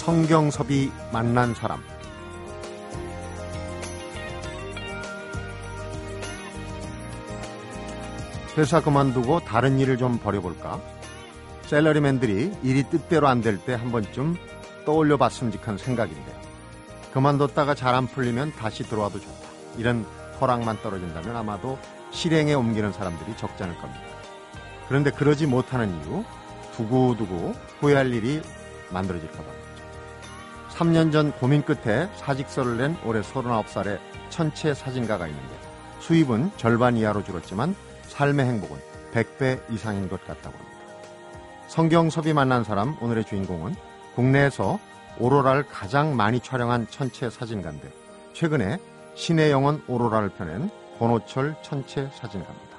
성경섭이 만난 사람 회사 그만두고 다른 일을 좀 벌여볼까? 셀러리맨들이 일이 뜻대로 안 될 때 한 번쯤 떠올려 봤음직한 생각인데요. 그만뒀다가 잘 안 풀리면 다시 들어와도 좋다. 이런 허락만 떨어진다면 아마도 실행에 옮기는 사람들이 적지 않을 겁니다. 그런데 그러지 못하는 이유, 두고두고 후회할 일이 만들어질까 봐. 3년 전 고민 끝에 사직서를 낸 올해 39살의 천체 사진가가 있는데 수입은 절반 이하로 줄었지만 삶의 행복은 100배 이상인 것 같다고 합니다. 성경섭이 만난 사람 오늘의 주인공은 국내에서 오로라를 가장 많이 촬영한 천체 사진가인데 최근에 신의 영혼 오로라를 펴낸 권호철 천체 사진가입니다.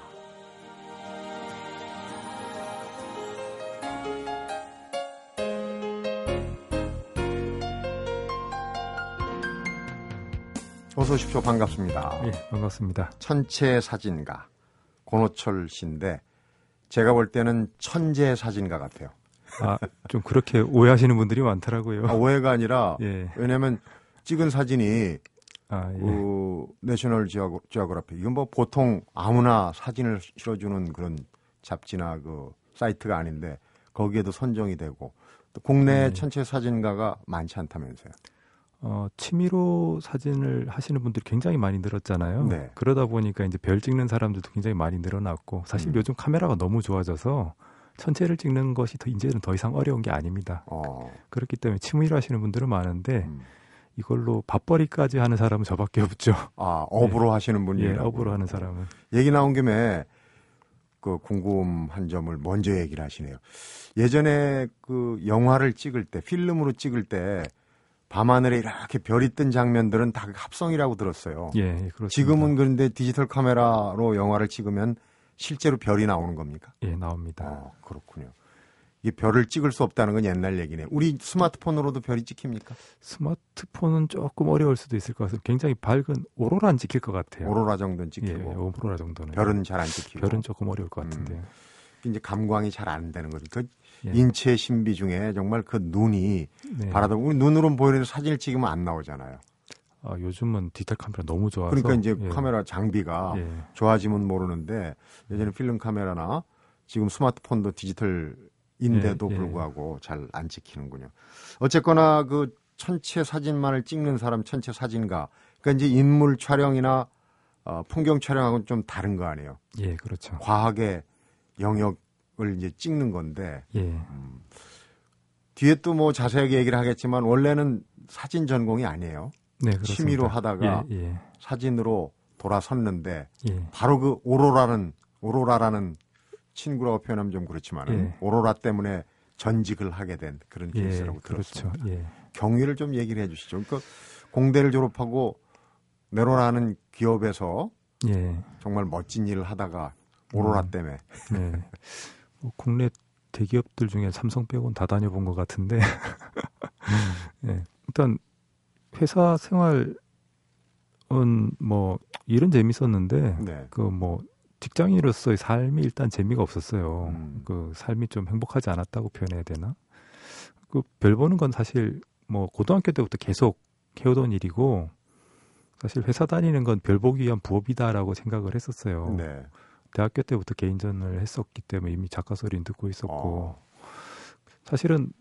어서 오십시오. 반갑습니다. 예, 반갑습니다. 천체 사진가 권호철 씨인데 제가 볼 때는 천재 사진가 같아요. 아, 좀 그렇게 오해하시는 분들이 많더라고요. 아, 오해가 아니라 예. 왜냐면 찍은 사진이 아, 예. 그 내셔널 지오그, 지오그라피 이건 뭐 보통 아무나 사진을 실어주는 그런 잡지나 그 사이트가 아닌데 거기에도 선정이 되고 또 국내 음. 천체 사진가가 많지 않다면서요. 어, 취미로 사진을 하시는 분들이 굉장히 많이 늘었잖아요. 네. 그러다 보니까 이제 별 찍는 사람들도 굉장히 많이 늘어났고 사실 음. 요즘 카메라가 너무 좋아져서 천체를 찍는 것이 더 이제는 더 이상 어려운 게 아닙니다. 어, 그렇기 때문에 취미로 하시는 분들은 많은데 음. 이걸로 밥벌이까지 하는 사람은 저밖에 없죠. 아 업으로 하시는 분이 예, 업으로 하는 사람은. 얘기 나온 김에 그 궁금한 점을 먼저 얘기를 하시네요. 예전에 그 영화를 찍을 때 필름으로 찍을 때 밤하늘에 이렇게 별이 뜬 장면들은 다 합성이라고 들었어요. 예, 예, 그렇습니다. 지금은 그런데 디지털 카메라로 영화를 찍으면 실제로 별이 나오는 겁니까? 예, 나옵니다. 어, 그렇군요. 이 별을 찍을 수 없다는 건 옛날 얘기네. 우리 스마트폰으로도 별이 찍힙니까? 스마트폰은 조금 어려울 수도 있을 것 같아요. 굉장히 밝은 오로라는 찍힐 것 같아요. 오로라 정도는 예, 찍히고 오로라 정도는. 별은 잘 안 찍히고 별은 조금 어려울 것 음. 같은데요. 이제 감광이 잘 안 되는 거죠. 그 예. 인체 신비 중에 정말 그 눈이 네. 바라다 우리 눈으로 보이는 사진을 찍으면 안 나오잖아요. 아, 요즘은 디지털 카메라 너무 좋아서. 그러니까 이제 예. 카메라 장비가 예. 좋아지면 모르는데 예전에 필름 카메라나 지금 스마트폰도 디지털인데도 예, 예. 불구하고 잘 안 찍히는군요. 어쨌거나 그 천체 사진만을 찍는 사람 천체 사진가 그러니까 이제 인물 촬영이나 어, 풍경 촬영하고는 좀 다른 거 아니에요. 예, 그렇죠. 과학의 영역 을 이제 찍는 건데 예. 뒤에 또 뭐 자세하게 얘기를 하겠지만 원래는 사진 전공이 아니에요. 네, 그렇습니다. 취미로 하다가 예, 예. 사진으로 돌아섰는데 예. 바로 그 오로라는 오로라라는 친구라고 표현하면 좀 그렇지만 은 예. 오로라 때문에 전직을 하게 된 그런 예, 케이스라고 그렇죠. 들었습니다. 예. 경위를 좀 얘기를 해주시죠. 그러니까 공대를 졸업하고 네로라는 기업에서 예. 정말 멋진 일을 하다가 오로라 음. 때문에 네. 뭐 국내 대기업들 중에 삼성 빼고는 다 다녀본 것 같은데. 예. 일단 회사 생활은 뭐 일은 재밌었는데 네. 그뭐 직장인으로서의 삶이 일단 재미가 없었어요. 음. 그 삶이 좀 행복하지 않았다고 표현해야 되나? 그 별 보는 건 사실 뭐 고등학교 때부터 계속 해오던 일이고 사실 회사 다니는 건 별 보기 위한 부업이다라고 생각을 했었어요. 네. 대학교 때부터 개인전을 했었기 때문에 이미 작가 소리는 듣고 있었고 어. 사실은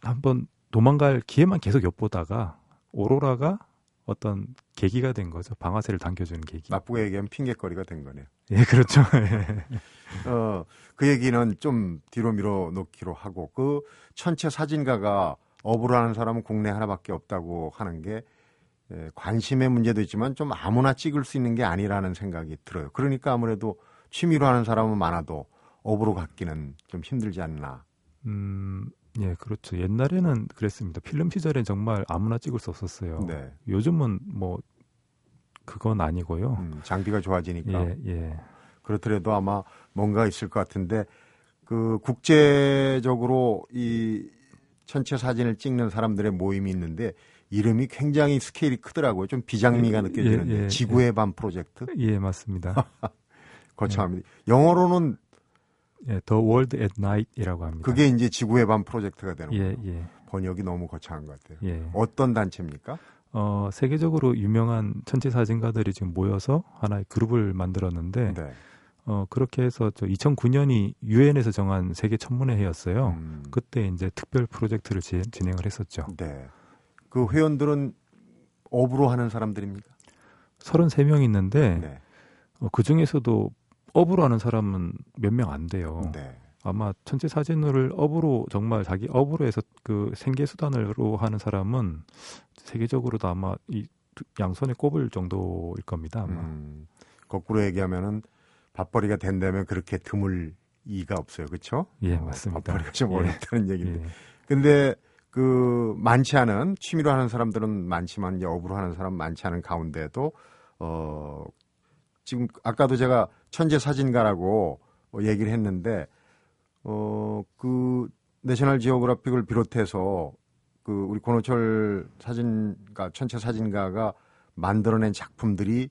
한번 도망갈 기회만 계속 엿보다가 오로라가 어떤 계기가 된 거죠. 방아쇠를 당겨주는 계기. 나쁘게 얘기하면 핑계거리가 된 거네요. 예, 그렇죠. 예. 어, 그 얘기는 좀 뒤로 밀어 놓기로 하고 그 천체 사진가가 업으로 하는 사람은 국내 하나밖에 없다고 하는 게 예, 관심의 문제도 있지만 좀 아무나 찍을 수 있는 게 아니라는 생각이 들어요. 그러니까 아무래도 취미로 하는 사람은 많아도 업으로 갖기는 좀 힘들지 않나. 음, 예, 그렇죠. 옛날에는 그랬습니다. 필름 시절엔 정말 아무나 찍을 수 없었어요. 네. 요즘은 뭐 그건 아니고요. 음, 장비가 좋아지니까 예, 예. 그렇더라도 아마 뭔가 있을 것 같은데 그 국제적으로 이 천체 사진을 찍는 사람들의 모임이 있는데 이름이 굉장히 스케일이 크더라고요. 좀 비장미가 예, 느껴지는데 예, 예, 지구의 밤 프로젝트 예, 맞습니다. 거창합니다. 영어로는 예, The World at Night이라고 합니다. 그게 이제 지구의 밤 프로젝트가 되는 거예요. 예, 예. 번역이 너무 거창한 것 같아요. 예. 어떤 단체입니까? 어, 세계적으로 유명한 천체 사진가들이 지금 모여서 하나의 그룹을 만들었는데 네. 어, 그렇게 해서 저 2009년이 유엔에서 정한 세계 천문회 해였어요. 음, 그때 이제 특별 프로젝트를 지, 진행을 했었죠. 네. 그 회원들은 업으로 하는 사람들입니까? 33명 있는데 네. 어, 그 중에서도 업으로 하는 사람은 몇 명 안 돼요. 네. 아마 천체 사진을 업으로 정말 자기 업으로 해서 그 생계 수단으로 하는 사람은 세계적으로도 아마 이 두- 양손에 꼽을 정도일 겁니다. 아마. 음, 거꾸로 얘기하면은 밥벌이가 된다면 그렇게 드물 이가 없어요. 그렇죠? 예, 맞습니다. 밥벌이가 좀 예. 어렵다는 얘기인데. 예. 근데 그 많지 않은 취미로 하는 사람들은 많지만 이제 업으로 하는 사람 많지 않은 가운데도 어 지금 아까도 제가 천재 사진가라고 어, 얘기를 했는데 어 그 내셔널 지오그래픽을 비롯해서 그 우리 권호철 사진가 천체 사진가가 만들어낸 작품들이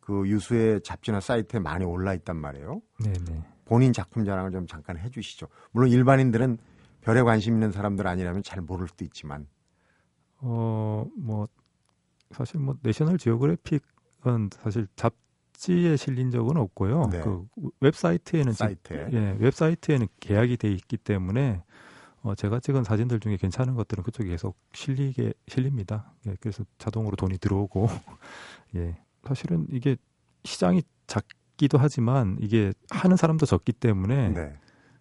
그 유수의 잡지나 사이트에 많이 올라 있단 말이에요. 네, 네. 본인 작품 자랑을 좀 잠깐 해주시죠. 물론 일반인들은 별에 관심 있는 사람들 아니라면 잘 모를 수도 있지만. 어, 뭐 사실 뭐 내셔널 지오그래픽은 사실 잡 지에 실린 적은 없고요. 네. 그 웹사이트에는 지- 사이트에. 예, 웹사이트에는 계약이 돼 있기 때문에 어, 제가 찍은 사진들 중에 괜찮은 것들은 그쪽에 계속 실리게 실립니다. 예, 그래서 자동으로 돈이 들어오고 예, 사실은 이게 시장이 작기도 하지만 이게 하는 사람도 적기 때문에 네.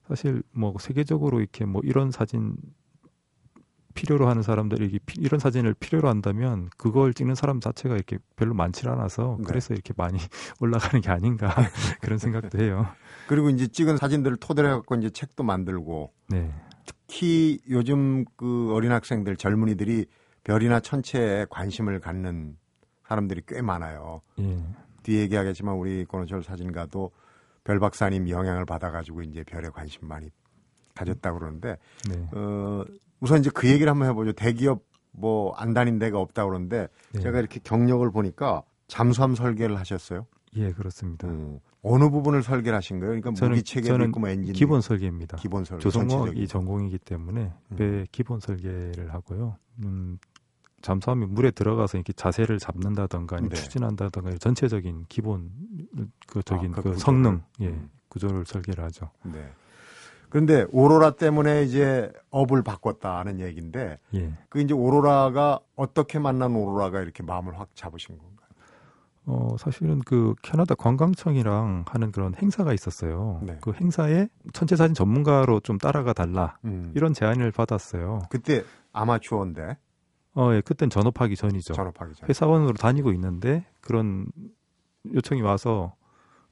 사실 뭐 세계적으로 이렇게 뭐 이런 사진 필요로 하는 사람들이 이런 사진을 필요로 한다면 그걸 찍는 사람 자체가 이렇게 별로 많지 않아서 네. 그래서 이렇게 많이 올라가는 게 아닌가 그런 생각도 해요. 그리고 이제 찍은 사진들을 토대로 해갖고 이제 책도 만들고 네. 특히 요즘 그 어린 학생들 젊은이들이 별이나 천체에 관심을 갖는 사람들이 꽤 많아요. 예. 뒤에 얘기하겠지만 우리 권호철 사진가도 별 박사님 영향을 받아가지고 이제 별에 관심 많이 가졌다고 그러는데 네. 어, 우선 이제 그 얘기를 한번 해보죠. 대기업 뭐 안 다닌 데가 없다 그러는데 네. 제가 이렇게 경력을 보니까 잠수함 설계를 하셨어요. 예, 그렇습니다. 음. 어느 부분을 설계를 하신 거예요? 그러니까 저는- 무기 저는 있고 뭐 엔진 기본 설계입니다. 기본 설계 전체적인. 전공이기 때문에 음. 배 기본 설계를 하고요. 음, 잠수함이 물에 들어가서 이렇게 자세를 잡는다던가 아니면 네. 추진한다던가 전체적인 기본 그 적인 아, 그그 구조를. 성능 예, 음. 구조를 설계를 하죠. 네. 그런데 오로라 때문에 이제 업을 바꿨다는 얘기인데 예. 그 이제 오로라가 어떻게 만난 오로라가 이렇게 마음을 확 잡으신 건가요? 어, 사실은 그 캐나다 관광청이랑 하는 그런 행사가 있었어요. 네. 그 행사에 천체 사진 전문가로 좀 따라가 달라. 음. 이런 제안을 받았어요. 그때 아마추어인데 어, 예, 그땐 전업하기 전이죠. 전업하기 전. 회사원으로 다니고 있는데 그런 요청이 와서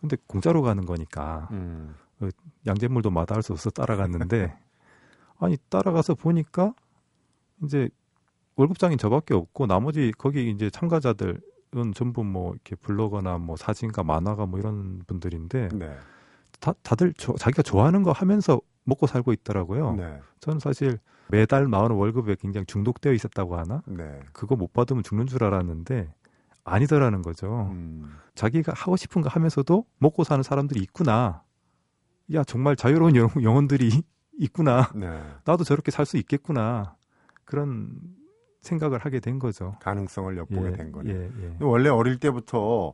근데 공짜로 가는 거니까 음. 양잿물도 마다할 수 없어 따라갔는데 아니 따라가서 보니까 이제 월급장인 저밖에 없고 나머지 거기 이제 참가자들은 전부 뭐 이렇게 블로거나 뭐 사진가 만화가 뭐 이런 분들인데 네. 다 다들 저- 자기가 좋아하는 거 하면서 먹고 살고 있더라고요. 네. 저는 사실 매달 나오는 월급에 굉장히 중독되어 있었다고 하나 네. 그거 못 받으면 죽는 줄 알았는데 아니더라는 거죠. 음. 자기가 하고 싶은 거 하면서도 먹고 사는 사람들이 있구나. 야, 정말 자유로운 영, 영혼들이 있구나. 네. 나도 저렇게 살 수 있겠구나. 그런 생각을 하게 된 거죠. 가능성을 엿보게 된 거네요. 예, 예. 원래 어릴 때부터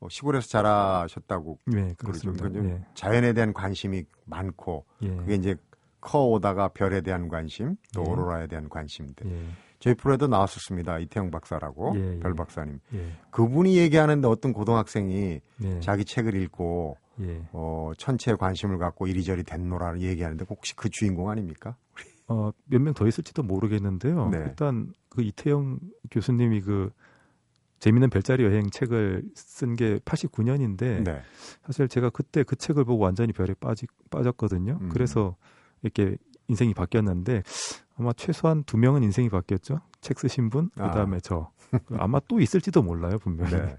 어, 시골에서 자라셨다고 예. 그렇습니다. 예, 자연에 대한 관심이 많고 예, 그게 이제 커오다가 별에 대한 관심 또 예. 오로라에 대한 관심들. 예, 저희 프로에도 나왔었습니다. 이태영 박사라고 예, 예. 별 박사님. 예, 그분이 얘기하는데 어떤 고등학생이 예, 자기 책을 읽고 예. 어, 천체에 관심을 갖고 이리저리 됐노라를 얘기하는데 혹시 그 주인공 아닙니까? 어, 몇 명 더 있을지도 모르겠는데요. 네. 일단 그 이태영 교수님이 그 재미있는 별자리 여행 책을 쓴 게 89년인데 네. 사실 제가 그때 그 책을 보고 완전히 별에 빠지, 빠졌거든요. 음. 그래서 이렇게 인생이 바뀌었는데 아마 최소한 두 명은 인생이 바뀌었죠. 책 쓰신 분, 그 아. 다음에 저. 아마 또 있을지도 몰라요, 분명히. 네.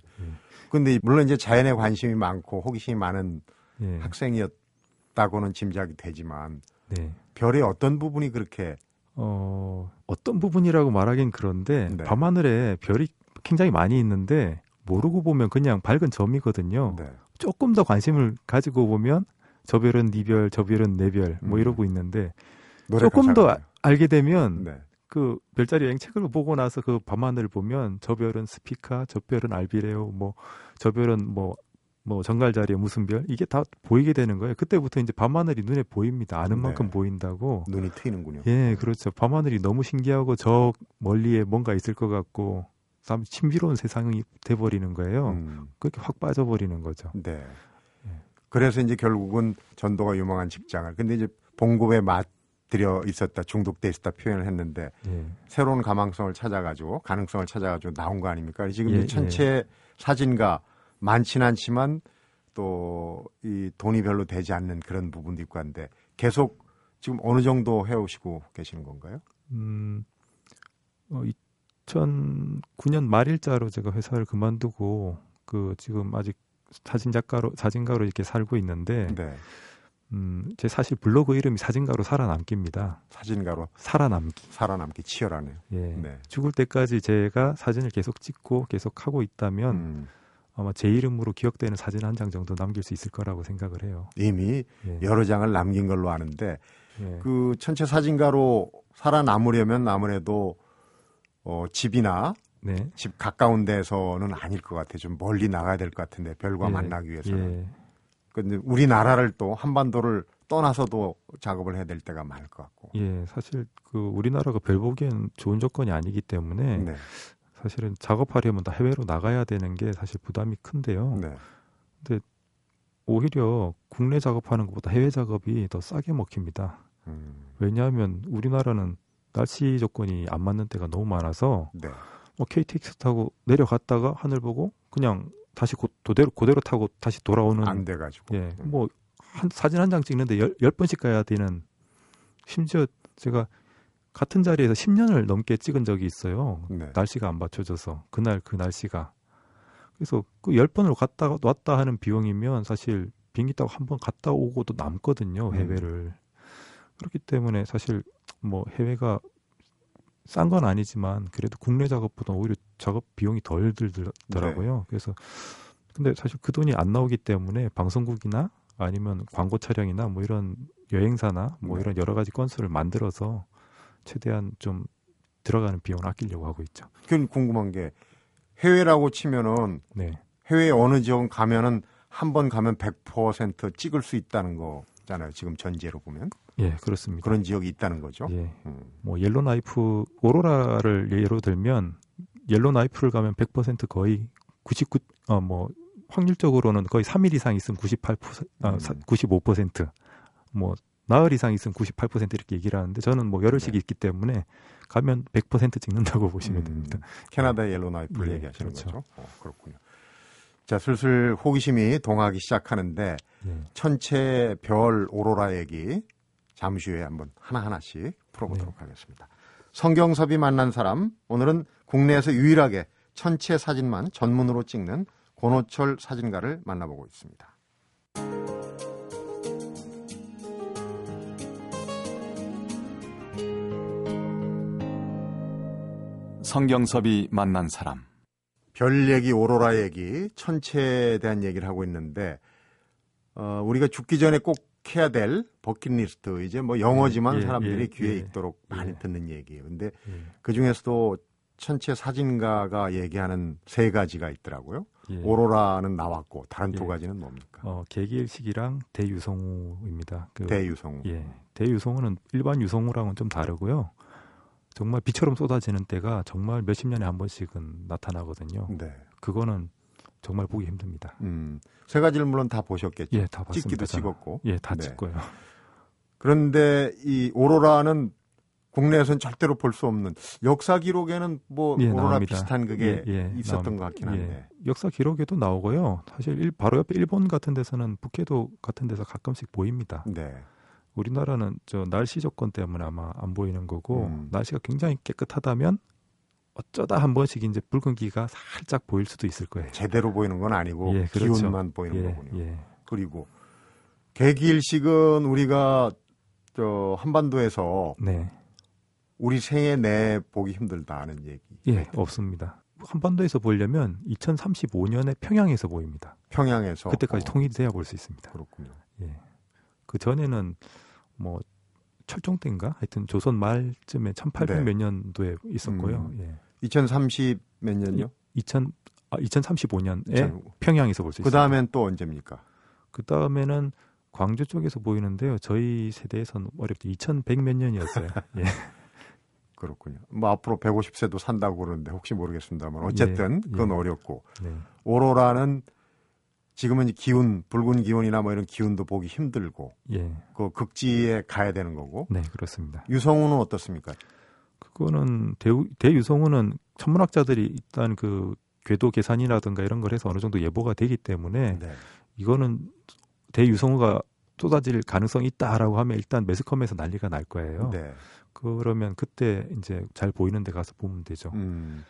근데 물론 이제 자연에 관심이 많고 호기심이 많은 예. 학생이었다고는 짐작이 되지만 네. 별의 어떤 부분이 그렇게 어, 어떤 부분이라고 말하긴 그런데 네. 밤하늘에 별이 굉장히 많이 있는데 모르고 보면 그냥 밝은 점이거든요. 네. 조금 더 관심을 가지고 보면 저 별은 네 별, 저 별은 내 별, 뭐 음. 이러고 있는데 조금 더. 알게 되면 네. 그 별자리 여행 책을 보고 나서 그 밤하늘을 보면 저 별은 스피카, 저 별은 알비레오, 뭐 저 별은 뭐뭐 정갈자리에 무슨 별 이게 다 보이게 되는 거예요. 그때부터 이제 밤하늘이 눈에 보입니다. 아는 네. 만큼 보인다고. 눈이 트이는군요. 예, 그렇죠. 밤하늘이 너무 신기하고 저 멀리에 뭔가 있을 것 같고 참 신비로운 세상이 돼 버리는 거예요. 음, 그렇게 확 빠져 버리는 거죠. 네. 예. 그래서 이제 결국은 전도가 유망한 직장을. 근데 이제 봉급에 맞 들여 있었다, 중독돼 있었다 표현을 했는데 예, 새로운 가망성을 찾아가지고 가능성을 찾아가지고 나온 거 아닙니까? 지금 예, 이 천체 사진가 많지는 않지만 또 이 돈이 별로 되지 않는 그런 부분도 있고 한데 계속 지금 어느 정도 해오시고 계시는 건가요? 음, 어, 2009년 말일자로 제가 회사를 그만두고 그 지금 아직 사진 작가로 사진가로 이렇게 살고 있는데 네. 음, 제 사실 블로그 이름이 사진가로 살아남기입니다. 사진가로 살아남기. 살아남기 치열하네요. 예. 네. 죽을 때까지 제가 사진을 계속 찍고 계속 하고 있다면 음, 아마 제 이름으로 기억되는 사진 한 장 정도 남길 수 있을 거라고 생각을 해요. 이미 예. 여러 장을 남긴 걸로 아는데 예. 그 천체 사진가로 살아남으려면 아무래도 어, 집이나 네. 집 가까운 데서는 아닐 것 같아요. 좀 멀리 나가야 될 것 같은데 별과 예, 만나기 위해서는. 예. 근데 우리나라를 또 한반도를 떠나서도 작업을 해야 될 때가 많을 것 같고. 예, 사실 그 우리나라가 별 보기엔 좋은 조건이 아니기 때문에 네. 사실은 작업하려면 다 해외로 나가야 되는 게 사실 부담이 큰데요. 네. 오히려 국내 작업하는 것보다 해외 작업이 더 싸게 먹힙니다. 음, 왜냐하면 우리나라는 날씨 조건이 안 맞는 때가 너무 많아서 네. 뭐 KTX 타고 내려갔다가 하늘 보고 그냥 다시 고, 도대로 그대로 타고 다시 돌아오는 안 돼가지고. 예, 음. 뭐 한, 사진 한 장 찍는데 열, 열 번씩 가야 되는 심지어 제가 같은 자리에서 10년을 넘게 찍은 적이 있어요. 네. 날씨가 안 받쳐져서 그날 그 날씨가 그래서 그열 번을 갔다 왔다 하는 비용이면 사실 비행기 타고 한 번 갔다 오고도 남거든요 음. 해외를 그렇기 때문에 사실 뭐 해외가 싼 건 아니지만 그래도 국내 작업보다 오히려 작업 비용이 덜 들더라고요 네. 그래서 근데 사실 그 돈이 안 나오기 때문에 방송국이나 아니면 광고 촬영이나 뭐 이런 여행사나 뭐 네. 이런 여러 가지 건수를 만들어서 최대한 좀 들어가는 비용을 아끼려고 하고 있죠. 그건 궁금한 게 해외라고 치면은 네. 해외 어느 지역 가면은 한 번 가면 100% 찍을 수 있다는 거 잖아요. 지금 전제로 보면 예, 그렇습니다. 그런 지역이 있다는 거죠. 예. 음, 뭐 옐로 나이프 오로라를 예로 들면 옐로 나이프를 가면 100% 거의 99 어 뭐 확률적으로는 거의 3일 이상 있으면 98 아, 음. 95%뭐 나흘 이상 있으면 98% 이렇게 얘기를 하는데 저는 뭐 열흘씩 네. 있기 때문에 가면 100% 찍는다고 보시면 음, 됩니다. 캐나다 옐로나이프를 예, 얘기하시는 그렇죠. 거죠. 어, 그렇군요. 자, 슬슬 호기심이 동하기 시작하는데 예. 천체 별 오로라 얘기 잠시 후에 한번 하나하나씩 풀어보도록 네. 하겠습니다. 성경섭이 만난 사람 오늘은 국내에서 유일하게 천체 사진만 전문으로 찍는 권호철 사진가를 만나보고 있습니다. 성경섭이 만난 사람. 별 얘기, 오로라 얘기, 천체에 대한 얘기를 하고 있는데 어, 우리가 죽기 전에 꼭 해야 될 버킷리스트 이제 뭐 영어지만 예, 사람들이 예, 귀에 예, 익도록 많이 예. 듣는 얘기예요. 근데 예. 그 중에서도 천체 사진가가 얘기하는 세 가지가 있더라고요. 예. 오로라는 나왔고 다른 두 예. 가지는 뭡니까? 어, 개기일식이랑 대유성우입니다. 그 대유성. 예. 대유성우는 일반 유성우랑은 좀 다르고요. 정말 비처럼 쏟아지는 때가 정말 몇십 년에 한 번씩은 나타나거든요. 네. 그거는 정말 보기 힘듭니다. 음, 세 가지를 물론 다 보셨겠죠. 예, 다 봤습니다. 찍기도 저는. 찍었고. 예, 다 네. 찍고요. 그런데 이 오로라는 국내에서는 절대로 볼 수 없는 역사 기록에는 뭐 예, 오로라 나옵니다. 비슷한 그게 예, 예, 있었던 나옵니다. 것 같긴 한데. 예. 역사 기록에도 나오고요. 사실 일- 바로 옆에 일본 같은 데서는 북해도 같은 데서 가끔씩 보입니다. 네. 우리나라는 저 날씨 조건 때문에 아마 안 보이는 거고 음. 날씨가 굉장히 깨끗하다면 어쩌다 한 번씩 이제 붉은기가 살짝 보일 수도 있을 거예요. 제대로 보이는 건 아니고 예, 그렇죠. 기운만 보이는 예, 거군요. 예. 그리고 개기일식은 우리가 저 한반도에서 네. 우리 생애 내 보기 힘들다는 얘기. 예, 없습니다. 한반도에서 보려면 2035년에 평양에서 보입니다. 평양에서 그때까지 어, 통일돼야 볼 수 있습니다. 그렇군요. 예. 그 전에는 뭐 철종 때인가 하여튼 조선 말쯤에 1800 몇 년도에 있었고요. 음. 예. 2030 몇 년요? 2000 아, 2035년에 2000. 평양에서 볼 수 있어요. 그 다음엔 또 언제입니까? 그 다음에는 광주 쪽에서 보이는데요. 저희 세대에서는 어렵게 2100 몇 년이었어요. 예. 그렇군요. 뭐 앞으로 150세도 산다고 그러는데 혹시 모르겠습니다만 어쨌든 예, 그건 예. 어렵고 네. 오로라는 지금은 기운 붉은 기운이나 뭐 이런 기운도 보기 힘들고 예. 그 극지에 가야 되는 거고 네, 그렇습니다. 유성우는 어떻습니까? 그거는 대우, 대유성우는 천문학자들이 일단 그 궤도 계산이라든가 이런 걸 해서 어느 정도 예보가 되기 때문에 네. 이거는 대유성우가 쏟아질 가능성이 있다라고 하면 일단 매스컴에서 난리가 날 거예요. 네. 그러면 그때 이제 잘 보이는 데 가서 보면 되죠. 음,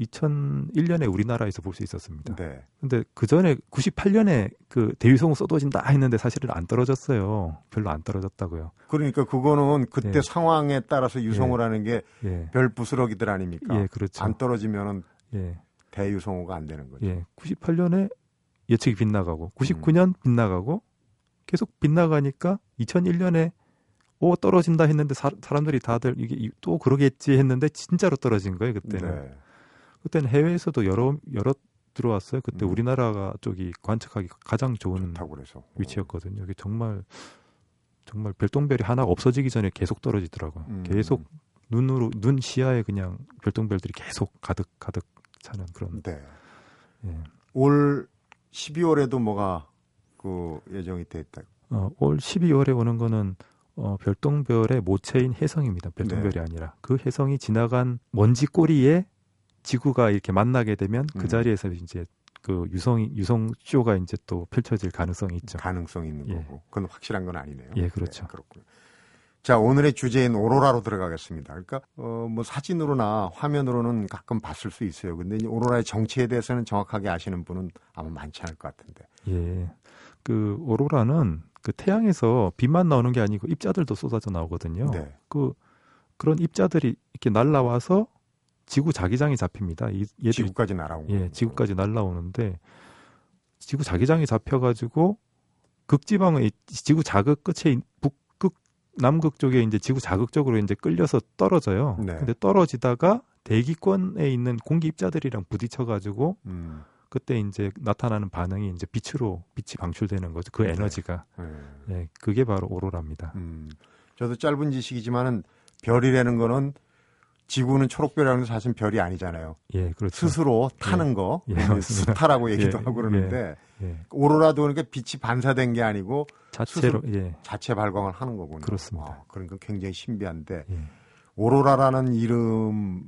2001년에 우리나라에서 볼 수 있었습니다. 네. 근데 그 전에 98년에 그 대유성우 쏟아진다 했는데 사실은 안 떨어졌어요. 별로 안 떨어졌다고요. 그러니까 그거는 그때 네. 상황에 따라서 유성우라는 게 예. 별 부스러기들 아닙니까? 예, 그렇죠. 안 떨어지면은 예. 대유성우가 안 되는 거죠. 예. 98년에 예측이 빗나가고 99년 빗나가고 계속 빗나가니까 2001년에 오 떨어진다 했는데 사, 람들이 다들 이게 이- 또 그러겠지 했는데 진짜로 떨어진 거예요 그때는 네. 그때는 해외에서도 여러 여러 들어왔어요 그때 음. 우리나라가 쪽이 관측하기 가장 좋은 위치였거든요 이게 정말 정말 별똥별이 하나가 없어지기 전에 계속 떨어지더라고요 음. 계속 눈으로 눈 시야에 그냥 별똥별들이 계속 가득 가득 차는 그런 네. 예. 올 12월에도 뭐가 그 예정이 돼 있다. 어, 올 12월에 오는 거는 어, 별똥별의 모체인 혜성입니다. 별똥별이 네. 아니라 그 혜성이 지나간 먼지 꼬리에 지구가 이렇게 만나게 되면 음. 그 자리에서 이제 그 유성 유성 쇼가 이제 또 펼쳐질 가능성이 있죠. 가능성이 있는 예. 거고. 그건 확실한 건 아니네요. 예, 그렇죠. 네, 그렇군요. 자, 오늘의 주제인 오로라로 들어가겠습니다. 그러니까 어, 뭐 사진으로나 화면으로는 가끔 봤을 수 있어요. 근데 이 오로라의 정체에 대해서는 정확하게 아시는 분은 아마 많지 않을 것 같은데. 예. 그 오로라는 그 태양에서 빛만 나오는 게 아니고 입자들도 쏟아져 나오거든요. 네. 그 그런 입자들이 이렇게 날라와서 지구 자기장이 잡힙니다. 이, 얘들이 지구까지 날아온 예. 지구까지 날라오는데 지구 자기장이 잡혀가지고 극지방의 지구 자극 끝에 있- 북극 남극 쪽에 이제 지구 자극 쪽으로 이제 끌려서 떨어져요. 네. 근데 떨어지다가 대기권에 있는 공기 입자들이랑 부딪혀가지고 음, 그때 이제 나타나는 반응이 이제 빛으로 빛이 방출되는 거죠. 그 네. 에너지가 예. 예, 그게 바로 오로라입니다. 음. 저도 짧은 지식이지만은 별이라는 거는 지구는 초록별이라는 건 사실 별이 아니잖아요. 예, 그렇죠. 스스로 타는 거, 예, 이제 맞습니다. 스타라고 얘기도 예, 하고 그러는데 예, 오로라도 그러니까 빛이 반사된 게 아니고 자체로 예, 자체 발광을 하는 거군요. 그렇습니다. 와, 그러니까 굉장히 신비한데 예, 오로라라는 이름조차도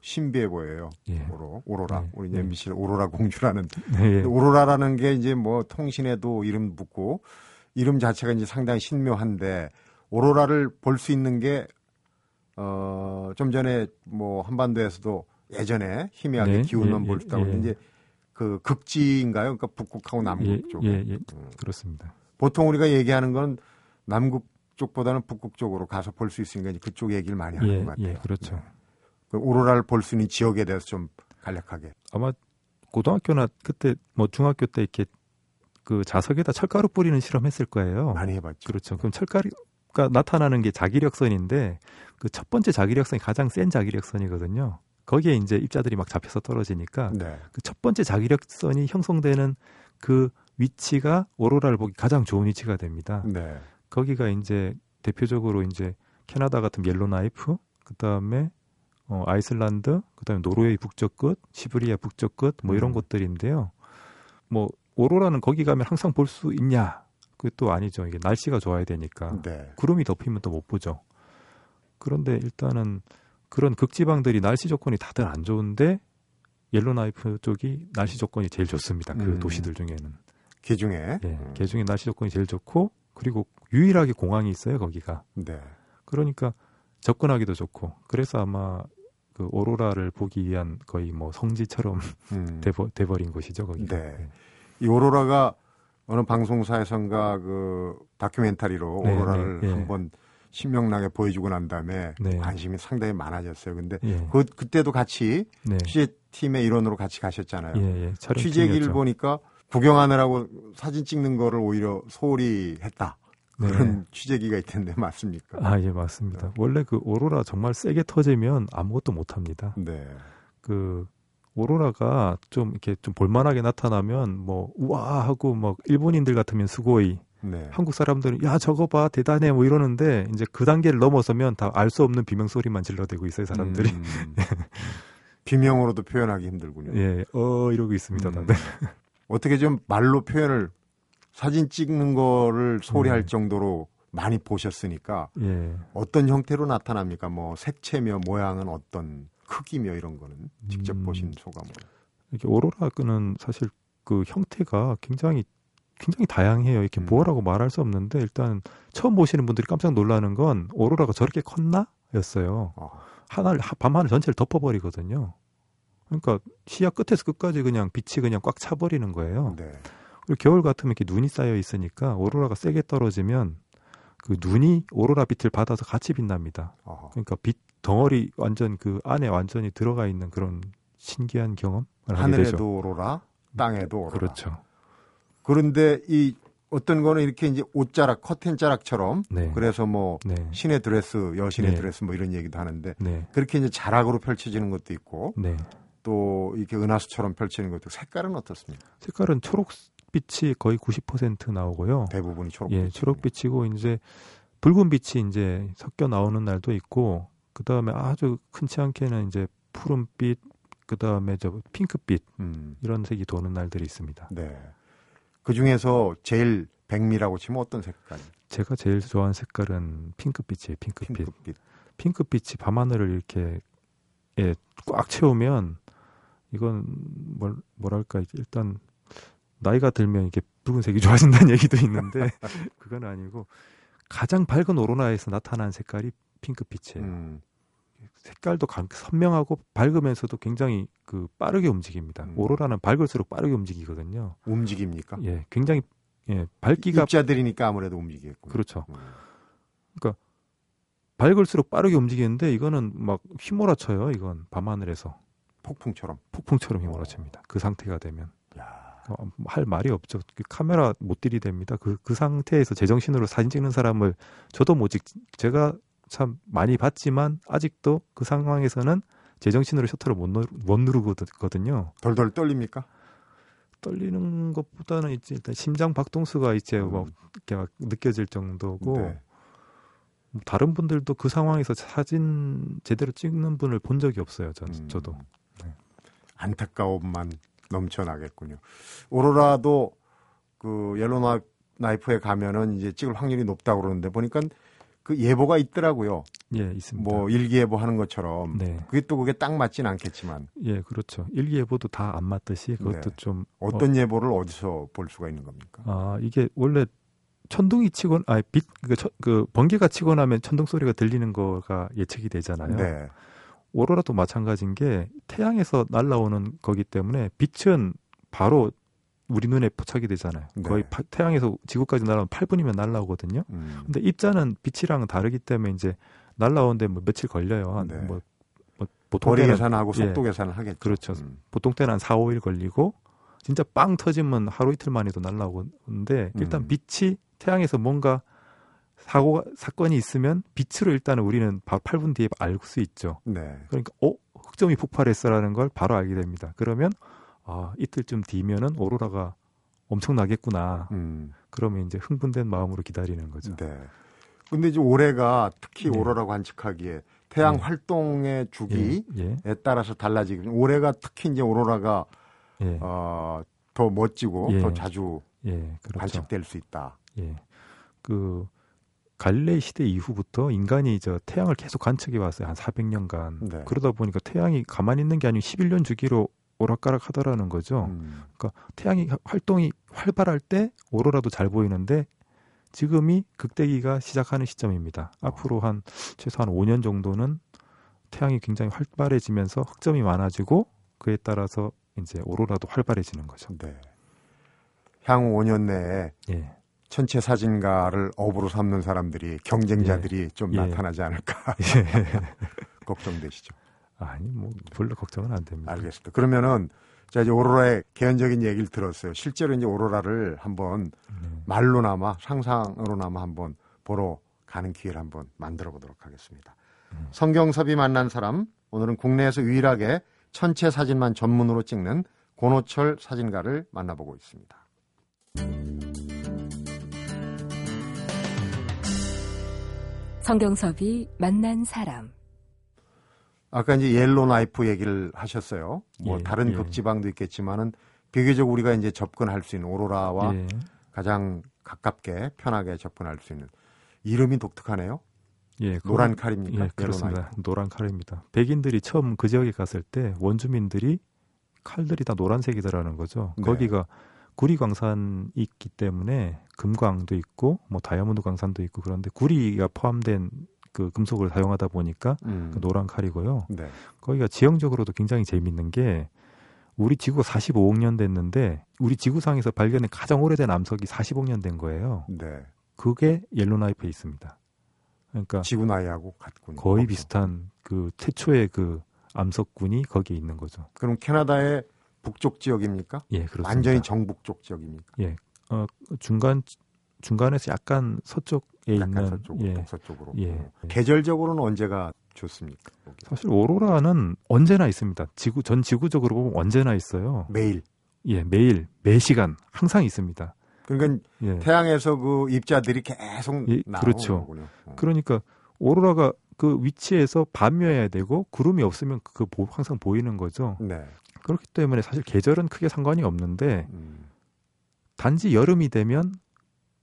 신비해 보여요. 예. 오로, 오로라. 네, 우리 네. MBC 오로라 공주라는 네, 예. 오로라라는 게 이제 뭐 통신에도 이름 붙고 이름 자체가 이제 상당히 신묘한데 오로라를 볼 수 있는 게 어, 좀 전에 뭐 한반도에서도 예전에 희미하게 네, 기운만 예, 볼수 있다고 예, 했는데 이제 그 극지인가요? 그러니까 북극하고 남극 예, 쪽에. 예, 예, 음. 그렇습니다. 보통 우리가 얘기하는 건 남극 쪽보다는 북극 쪽으로 가서 볼 수 있으니까 이제 그쪽 얘기를 많이 하는 예, 것 같아요. 예, 그렇죠. 네. 그 오로라를 볼 수 있는 지역에 대해서 좀 간략하게. 아마 고등학교나 그때 뭐 중학교 때 이렇게 그 자석에다 철가루 뿌리는 실험했을 거예요. 많이 해봤죠. 그렇죠. 그럼 철가루 가 나타나는 게 자기력선인데 그 첫 번째 자기력선이 가장 센 자기력선이거든요. 거기에 이제 입자들이 막 잡혀서 떨어지니까 네. 그첫 번째 자기력선이 형성되는 그 위치가 오로라를 보기 가장 좋은 위치가 됩니다. 네. 거기가 이제 대표적으로 이제 캐나다 같은 옐로나이프, 그 다음에 어, 아이슬란드, 그 다음에 노르웨이 북쪽 끝, 시브리아 북쪽 끝, 뭐 이런 음. 곳들인데요. 뭐 오로라는 거기 가면 항상 볼 수 있냐? 그것도 아니죠. 이게 날씨가 좋아야 되니까 네. 구름이 덮이면 또 못 보죠. 그런데 일단은 그런 극지방들이 날씨 조건이 다들 안 좋은데 옐로나이프 쪽이 날씨 조건이 제일 좋습니다. 그 음. 도시들 중에는. 그 중에. 예, 음. 개 중에 날씨 조건이 제일 좋고 그리고 유일하게 공항이 있어요 거기가. 네. 그러니까 접근하기도 좋고 그래서 아마 그 오로라를 보기 위한 거의 뭐 성지처럼 음. 돼버, 돼버린 곳이죠 거기가. 네. 이 오로라가 어느 방송사에선가 그 다큐멘터리로 네, 오로라를 네, 예. 한번 신명나게 보여주고 난 다음에 네. 관심이 상당히 많아졌어요. 근데 예, 그 그때도 같이 네, 취재팀의 일원으로 같이 가셨잖아요. 예, 예, 취재기를. 보니까 구경하느라고 사진 찍는 거를 오히려 소홀히 했다. 네. 그런 취재기가 있던데 맞습니까? 아, 예, 맞습니다. 네. 원래 그 오로라 정말 세게 터지면 아무것도 못 합니다. 네. 그 오로라가 좀 이렇게 좀 볼만하게 나타나면 뭐 우와 하고 막 일본인들 같으면 수고이 네. 한국 사람들은 야 저거 봐 대단해 뭐 이러는데 이제 그 단계를 넘어서면 다 알 수 없는 비명 소리만 질러대고 있어요 사람들이 음. 비명으로도 표현하기 힘들군요. 예, 어 이러고 있습니다 음. 다들. 어떻게 좀 말로 표현을 사진 찍는 거를 소리할 네. 정도로 많이 보셨으니까 예. 어떤 형태로 나타납니까? 뭐 색채며 모양은 어떤 크기며 이런 거는 직접 음. 보신 소감으로. 이게 오로라는 사실 그 형태가 굉장히 굉장히 다양해요. 이렇게 음. 뭐라고 말할 수 없는데 일단 처음 보시는 분들이 깜짝 놀라는 건 오로라가 저렇게 컸나?였어요. 어. 하늘 밤하늘 전체를 덮어버리거든요. 그러니까 시야 끝에서 끝까지 그냥 빛이 그냥 꽉 차버리는 거예요. 네. 그리고 겨울 같으면 이렇게 눈이 쌓여 있으니까 오로라가 세게 떨어지면 그 눈이 오로라 빛을 받아서 같이 빛납니다. 어허. 그러니까 빛 덩어리 완전 그 안에 완전히 들어가 있는 그런 신기한 경험 하늘에도 오로라, 땅에도 오로라. 그렇죠. 그런데 이 어떤 거는 이렇게 이제 옷자락, 커튼 자락처럼 네. 그래서 뭐 네. 신의 드레스, 여신의 네. 드레스 뭐 이런 얘기도 하는데 네. 그렇게 이제 자락으로 펼쳐지는 것도 있고 네. 또 이렇게 은하수처럼 펼치는 것도 색깔은 어떻습니까? 색깔은 초록빛이 거의 90% 나오고요. 대부분이 초록빛. 예, 초록빛이고 이제 붉은 빛이 이제 섞여 나오는 날도 있고 그 다음에 아주 흔치 않게는 이제 푸른빛, 그 다음에 저 핑크빛 음. 이런 색이 도는 날들이 있습니다. 네. 그 중에서 제일 백미라고 치면 어떤 색깔? 제가 제일 좋아하는 색깔은 핑크빛이에요. 핑크빛. 핑크빛. 핑크빛이 밤하늘을 이렇게 예, 꽉 채우면 이건 뭘 뭐랄까 일단 나이가 들면 이게 붉은색이 좋아진다는 얘기도 있는데 그건 아니고 가장 밝은 오로라에서 나타난 색깔이 핑크빛이에요. 음. 색깔도 선명하고 밝으면서도 굉장히 그 빠르게 움직입니다. 음. 오로라는 밝을수록 빠르게 움직이거든요. 움직입니까? 예, 굉장히 예, 밝기가 입자들이니까 아무래도 움직이겠고. 그렇죠. 음. 그러니까 밝을수록 빠르게 움직이는데 이거는 막 휘몰아쳐요. 이건 밤하늘에서 폭풍처럼 폭풍처럼 휘몰아칩니다. 그 상태가 되면 어, 할 말이 없죠. 그 카메라 못 들이댑니다. 그, 그 상태에서 제정신으로 사진 찍는 사람을 저도 못 찍, 제가 참 많이 봤지만 아직도 그 상황에서는 제정신으로 셔터를 못, 누, 못 누르거든요. 덜덜 떨립니까? 떨리는 것보다는 이제 일단 심장 박동수가 이제 음. 뭐 이렇게 막 느껴질 정도고 네. 뭐 다른 분들도 그 상황에서 사진 제대로 찍는 분을 본 적이 없어요. 전, 음. 저도 네. 안타까움만 넘쳐나겠군요. 오로라도 그 옐로나 나이프에 가면은 이제 찍을 확률이 높다고 그러는데 보니까 그 예보가 있더라고요. 예, 있습니다. 뭐 일기예보 하는 것처럼. 네. 그게 또 그게 딱 맞진 않겠지만. 예, 그렇죠. 일기예보도 다 안 맞듯이 그것도 네. 좀 어떤 어, 예보를 어디서 볼 수가 있는 겁니까? 아, 이게 원래 천둥이 치고 아, 빛, 그, 그 번개가 치고 나면 천둥 소리가 들리는 거가 예측이 되잖아요. 네. 오로라도 마찬가지인 게 태양에서 날라오는 거기 때문에 빛은 바로 우리 눈에 포착이 되잖아요. 네. 거의 파, 태양에서 지구까지 날아오면 8분이면 날라오거든요. 음. 근데 입자는 빛이랑 다르기 때문에 이제 날라오는데 뭐 며칠 걸려요. 네. 뭐, 뭐 보통 거리 계산하고 예. 속도 계산을 하겠죠. 그렇죠. 음. 보통 때는 한 4, 5일 걸리고 진짜 빵 터지면 하루 이틀 만에도 날라오는데 일단 음. 빛이 태양에서 뭔가 사고가 사건이 있으면 빛으로 일단은 우리는 바로 8분 뒤에 알 수 있죠. 네. 그러니까 어 흑점이 폭발했어라는 걸 바로 알게 됩니다. 그러면 아 이틀쯤 뒤면은 오로라가 엄청나겠구나. 음. 그러면 이제 흥분된 마음으로 기다리는 거죠. 네. 근데 이제 올해가 특히 네. 오로라 관측하기에 태양 네. 활동의 주기에 예. 예. 따라서 달라지고 올해가 특히 이제 오로라가 예. 어, 더 멋지고 예. 더 자주 예, 그렇죠. 관측될 수 있다. 예. 그 갈릴레이 시대 이후부터 인간이 저 태양을 계속 관측해 왔어요. 한 400년간. 네. 그러다 보니까 태양이 가만히 있는 게 아니고 11년 주기로 오락가락 하더라는 거죠. 음. 그러니까 태양이 활동이 활발할 때 오로라도 잘 보이는데 지금이 극대기가 시작하는 시점입니다. 어. 앞으로 한 최소한 5년 정도는 태양이 굉장히 활발해지면서 흑점이 많아지고 그에 따라서 이제 오로라도 활발해지는 거죠. 네. 향후 5년 내에 예. 천체 사진가를 업으로 삼는 사람들이 경쟁자들이 예. 좀 예. 나타나지 않을까 예. 걱정되시죠. 아니 뭐 별로 걱정은 안 됩니다. 알겠습니다. 그러면은 자 이제 오로라의 개연적인 얘기를 들었어요. 실제로 이제 오로라를 한번 네. 말로나마 상상으로나마 한번 보러 가는 기회를 한번 만들어 보도록 하겠습니다. 음. 성경섭이 만난 사람 오늘은 국내에서 유일하게 천체 사진만 전문으로 찍는 고노철 사진가를 만나보고 있습니다. 성경섭이 만난 사람. 아까 이제 옐로 나이프 얘기를 하셨어요. 뭐 예, 다른 예. 극지방도 있겠지만은 비교적 우리가 이제 접근할 수 있는 오로라와 예. 가장 가깝게 편하게 접근할 수 있는 이름이 독특하네요. 예, 노란 칼입니까? 예, 그렇습니다. 노란 칼입니다. 백인들이 처음 그 지역에 갔을 때 원주민들이 칼들이 다 노란색이더라는 거죠. 네. 거기가 구리 광산이 있기 때문에 금광도 있고 뭐 다이아몬드 광산도 있고 그런데 구리가 포함된 그 금속을 사용하다 보니까 음. 그 노란 칼이고요. 네. 거기가 지형적으로도 굉장히 재밌는 게 우리 지구가 45억 년 됐는데 우리 지구상에서 발견된 가장 오래된 암석이 45년 된 거예요. 네. 그게 옐로나이프에 있습니다. 그러니까 지구 나이하고 같군. 거의 비슷한 그 최초의 그 암석군이 거기에 있는 거죠. 그럼 캐나다의 북쪽 지역입니까? 예, 그렇습니다. 완전히 정북쪽 지역입니까? 예, 어, 중간 중간에서 약간 약간 있는 서쪽으로, 예, 북서쪽으로. 예, 어. 계절적으로는 언제가 좋습니까? 거기? 사실 오로라는 언제나 있습니다. 지구 전 지구적으로 보면 언제나 있어요. 매일. 예, 매일 매 시간 항상 있습니다. 그러니까 예. 태양에서 그 입자들이 계속 예, 나오는 그렇죠. 거군요. 어. 그러니까 오로라가 그 위치에서 밤이어야 되고 구름이 없으면 그 항상 보이는 거죠. 네. 그렇기 때문에 사실 계절은 크게 상관이 없는데 음. 단지 여름이 되면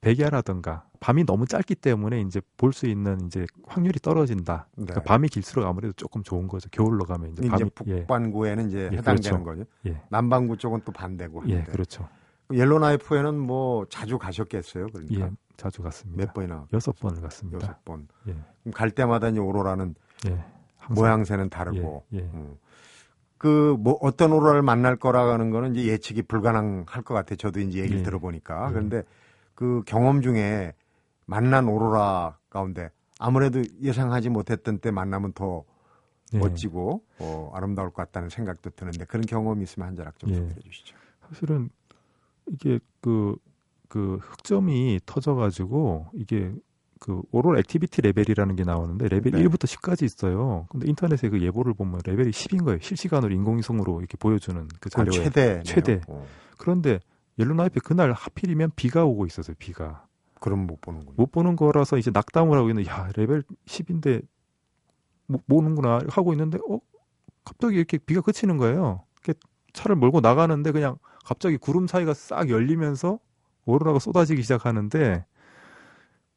백야라든가 밤이 너무 짧기 때문에 이제 볼 수 있는 이제 확률이 떨어진다. 그러니까 네. 그러니까 밤이 길수록 아무래도 조금 좋은 거죠. 겨울로 가면 이제 밤이 이제 북반구에는 예. 이제 예, 해당되는 그렇죠. 거죠. 예. 남반구 쪽은 또 반대고. 예, 그렇죠. 옐로나이프에는 뭐 자주 가셨겠어요, 그러니까. 예, 자주 갔습니다. 몇 번이나? 여섯 번을 갔습니다. 여섯 번. 예. 그럼 갈 때마다 이제 오로라는 예, 모양새는 다르고. 예, 예. 음. 그뭐 어떤 오로라를 만날 거라는 거는 이제 예측이 불가능할 것 같아 요. 저도 이제 얘기를 예. 들어보니까. 예. 그런데 그 경험 중에 만난 오로라 가운데 아무래도 예상하지 못했던 때 만나면 더 예. 멋지고 어, 아름다울 것 같다는 생각도 드는데 그런 경험이 있으면 한 자락 좀 예. 소개해 주시죠. 사실은 이게 그, 그 흑점이 터져가지고 이게 그 aurora activity level이라는 게 나오는데 레벨 네. 1부터 10까지 있어요. 근데 인터넷에 그 예보를 보면 레벨이 10인 거예요. 실시간으로 인공위성으로 이렇게 보여주는 그 자료에 최대 최대. 어. 그런데 옐로나이프에 그날 하필이면 비가 오고 있었어요. 비가. 그럼 못 보는군요. 못 보는 거라서 이제 낙담을 하고 있는데 야 레벨 10인데 못 보는구나 하고 있는데 어 갑자기 이렇게 비가 그치는 거예요. 이렇게 차를 몰고 나가는데 그냥 갑자기 구름 사이가 싹 열리면서 오로라가 쏟아지기 시작하는데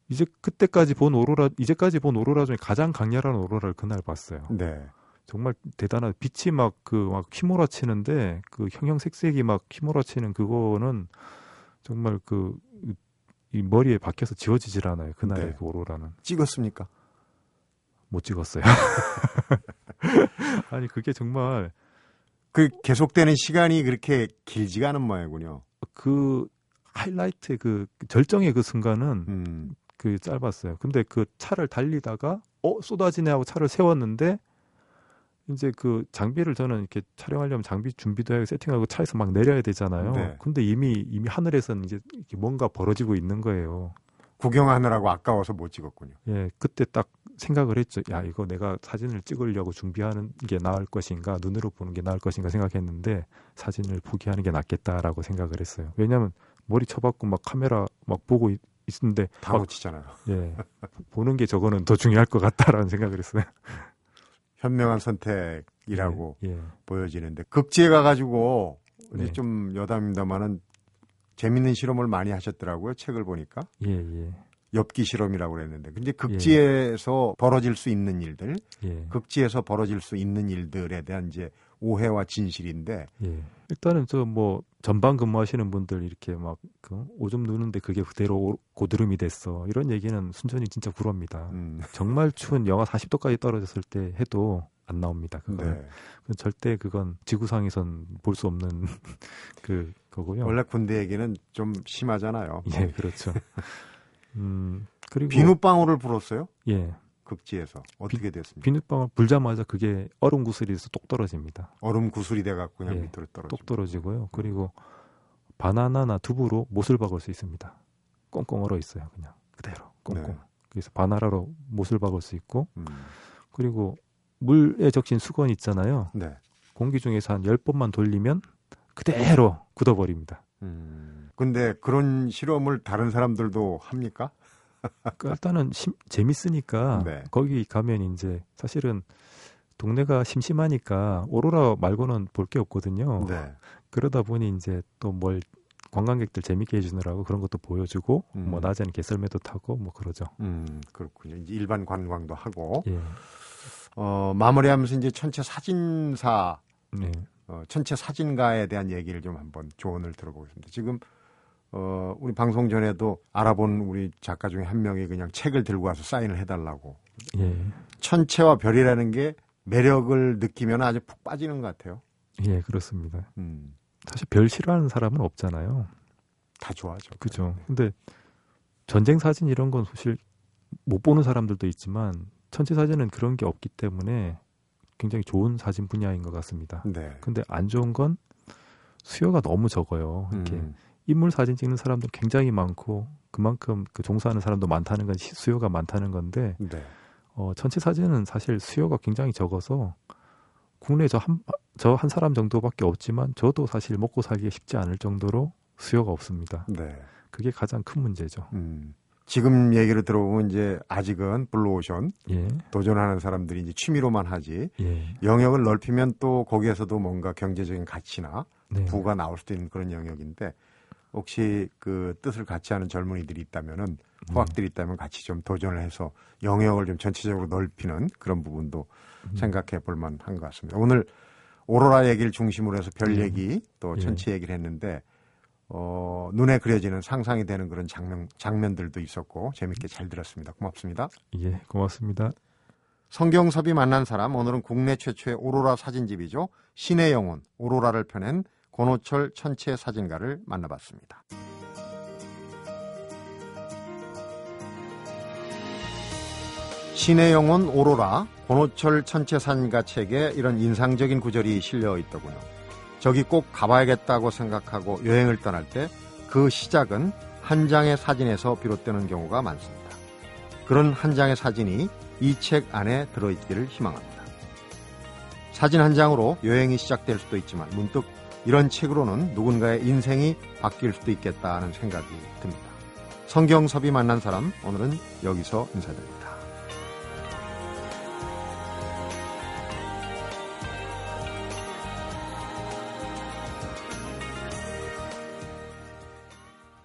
이제 그때까지 본 오로라 이제까지 본 오로라 중에 가장 강렬한 오로라를 그날 봤어요. 네. 정말 대단한 빛이 막 그막 그 휘몰아치는데 그 형형색색이 막 휘몰아치는 그거는 정말 그 이 머리에 박혀서 지워지질 않아요. 그날의 네. 그 오로라는. 찍었습니까? 못 찍었어요. 아니 그게 정말 그 계속되는 시간이 그렇게 길지가 않은 모양이군요. 그 하이라이트의 그 절정의 그 순간은 음. 그 짧았어요. 근데 그 차를 달리다가 어 쏟아지네 하고 차를 세웠는데 이제 그 장비를 저는 이렇게 촬영하려면 장비 준비도 하고 세팅하고 차에서 막 내려야 되잖아요. 네. 근데 이미 이미 하늘에서는 이제 뭔가 벌어지고 있는 거예요. 구경하느라고 아까워서 못 찍었군요. 예, 그때 딱 생각을 했죠. 야, 이거 내가 사진을 찍으려고 준비하는 게 나을 것인가, 눈으로 보는 게 나을 것인가 생각했는데 사진을 포기하는 게 낫겠다라고 생각을 했어요. 왜냐하면 머리 쳐박고 막 카메라 막 보고 있, 있는데 다 놓치잖아요. 예, 보는 게 저거는 더 중요할 것 같다라는 생각을 했어요. 현명한 선택이라고 예, 예. 보여지는데 극지에 가가지고 네. 좀 여담입니다만은 재밌는 실험을 많이 하셨더라고요. 책을 보니까. 예, 예. 엽기 실험이라고 그랬는데. 근데 극지에서 예. 벌어질 수 있는 일들, 예. 극지에서 벌어질 수 있는 일들에 대한 이제 오해와 진실인데. 예. 일단은 저 뭐 전방 근무하시는 분들 이렇게 막 그 오줌 누는데 그게 그대로 고드름이 됐어. 이런 얘기는 순전히 진짜 불어입니다. 음. 정말 추운 영하 40도까지 떨어졌을 때 해도 안 나옵니다. 그건 네. 절대 그건 지구상에선 볼 수 없는 그 거고요. 원래 군대 얘기는 좀 심하잖아요. 예, 그렇죠. 음, 그리고 비눗방울을 불었어요? 예. 극지에서 어떻게 됐습니까? 비눗방울 불자마자 그게 얼음 구슬이 돼서 똑 떨어집니다. 얼음 구슬이 돼 갖고 그냥 예, 밑으로 떨어지고. 똑 떨어지고요. 그리고 바나나나 두부로 못을 박을 수 있습니다. 꽁꽁 얼어 있어요. 그냥 그대로 꽁꽁. 네. 그래서 바나나로 못을 박을 수 있고 음. 그리고 물에 적신 수건 있잖아요. 네. 공기 중에서 한 10번만 돌리면 그대로 굳어버립니다. 음. 근데 그런 실험을 다른 사람들도 합니까? 그 일단은 심- 재밌으니까 네. 거기 가면 이제 사실은 동네가 심심하니까 오로라 말고는 볼 게 없거든요. 네. 그러다 보니 이제 또 뭘 관광객들 재밌게 해주느라고 그런 것도 보여주고 음. 뭐 낮에는 개설매도 타고 뭐 그러죠. 음, 그렇군요. 이제 일반 관광도 하고 예. 어, 마무리하면서 이제 천체 사진사 네. 어, 천체 사진가에 대한 얘기를 좀 한번 조언을 들어보겠습니다. 지금 어, 우리 방송 전에도 알아본 우리 작가 중에 한 명이 그냥 책을 들고 와서 사인을 해달라고. 예. 천체와 별이라는 게 매력을 느끼면 아주 푹 빠지는 것 같아요. 예, 그렇습니다. 음, 사실 별 싫어하는 사람은 없잖아요. 다 좋아하죠. 그죠. 근데 전쟁 사진 이런 건 사실 못 보는 사람들도 있지만 천체 사진은 그런 게 없기 때문에 굉장히 좋은 사진 분야인 것 같습니다. 네. 근데 안 좋은 건 수요가 너무 적어요. 이렇게 음, 인물 사진 찍는 사람도 굉장히 많고 그만큼 그 종사하는 사람도 많다는 건 시- 수요가 많다는 건데 네. 어, 전체 사진은 사실 수요가 굉장히 적어서 국내 저한 저 한 사람 정도밖에 없지만 저도 사실 먹고 살기 쉽지 않을 정도로 수요가 없습니다. 네. 그게 가장 큰 문제죠. 음. 지금 얘기를 들어보면 이제 아직은 블루오션 예, 도전하는 사람들이 이제 취미로만 하지 예, 영역을 넓히면 또 거기에서도 뭔가 경제적인 가치나 네, 부가 나올 수도 있는 그런 영역인데 혹시 그 뜻을 같이 하는 젊은이들이 있다면은 네. 후학들이 있다면 같이 좀 도전을 해서 영역을 좀 전체적으로 넓히는 그런 부분도 음. 생각해 볼 만한 것 같습니다. 오늘 오로라 얘기를 중심으로 해서 별 예. 얘기 또 예. 천체 얘기를 했는데 어, 눈에 그려지는 상상이 되는 그런 장면, 장면들도 있었고 재밌게 잘 들었습니다. 고맙습니다. 예, 고맙습니다. 성경섭이 만난 사람 오늘은 국내 최초의 오로라 사진집이죠. 신의 영혼 오로라를 펴낸 권호철 천체 사진가를 만나봤습니다. 신의 영혼 오로라 권호철 천체 사진가 책에 이런 인상적인 구절이 실려 있더군요. 저기 꼭 가봐야겠다고 생각하고 여행을 떠날 때 그 시작은 한 장의 사진에서 비롯되는 경우가 많습니다. 그런 한 장의 사진이 이 책 안에 들어있기를 희망합니다. 사진 한 장으로 여행이 시작될 수도 있지만 문득 이런 책으로는 누군가의 인생이 바뀔 수도 있겠다는 생각이 듭니다. 성경섭이 만난 사람 오늘은 여기서 인사드립니다.